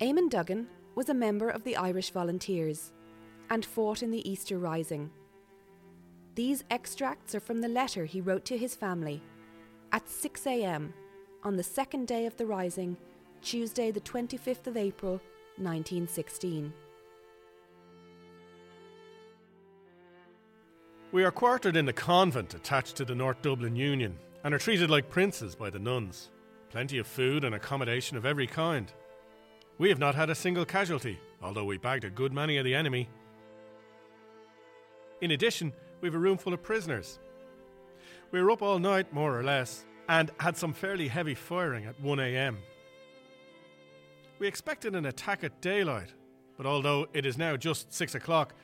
Eamonn Duggan was a member of the Irish Volunteers and fought in the Easter Rising. These extracts are from the letter he wrote to his family at 6 am on the second day of the Rising, Tuesday, the 25th of April, 1916. We are quartered in the convent attached to the North Dublin Union and are treated like princes by the nuns. Plenty of food and accommodation of every kind. We have not had a single casualty, although we bagged a good many of the enemy. In addition, we have a room full of prisoners. We were up all night, more or less, and had some fairly heavy firing at 1am. We expected an attack at daylight, but although it is now just 6 o'clock,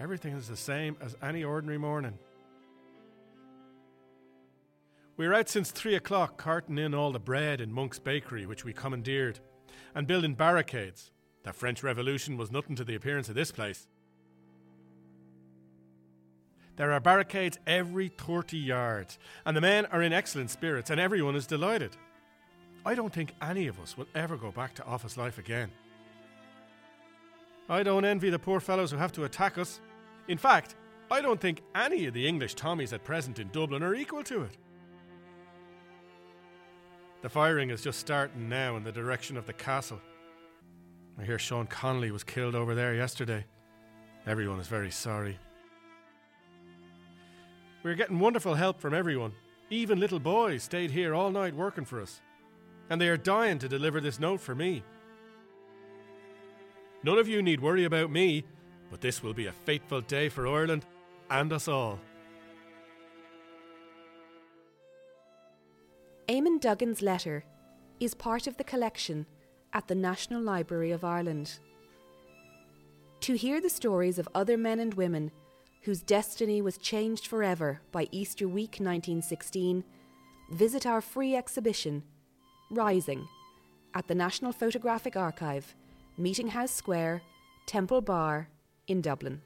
everything is the same as any ordinary morning. We were out since 3 o'clock carting in all the bread in Monk's Bakery, which we commandeered, and building barricades. The French Revolution was nothing to the appearance of this place. There are barricades every 30 yards, and the men are in excellent spirits, and everyone is delighted. I don't think any of us will ever go back to office life again. I don't envy the poor fellows who have to attack us. In fact, I don't think any of the English Tommies at present in Dublin are equal to it. The firing is just starting now in the direction of the castle. I hear Sean Connolly was killed over there yesterday. Everyone is very sorry. We're getting wonderful help from everyone. Even little boys stayed here all night working for us. And they are dying to deliver this note for me. None of you need worry about me, but this will be a fateful day for Ireland and us all. Eamonn Duggan's letter is part of the collection at the National Library of Ireland. To hear the stories of other men and women whose destiny was changed forever by Easter week 1916, visit our free exhibition, Rising, at the National Photographic Archive, Meeting House Square, Temple Bar, in Dublin.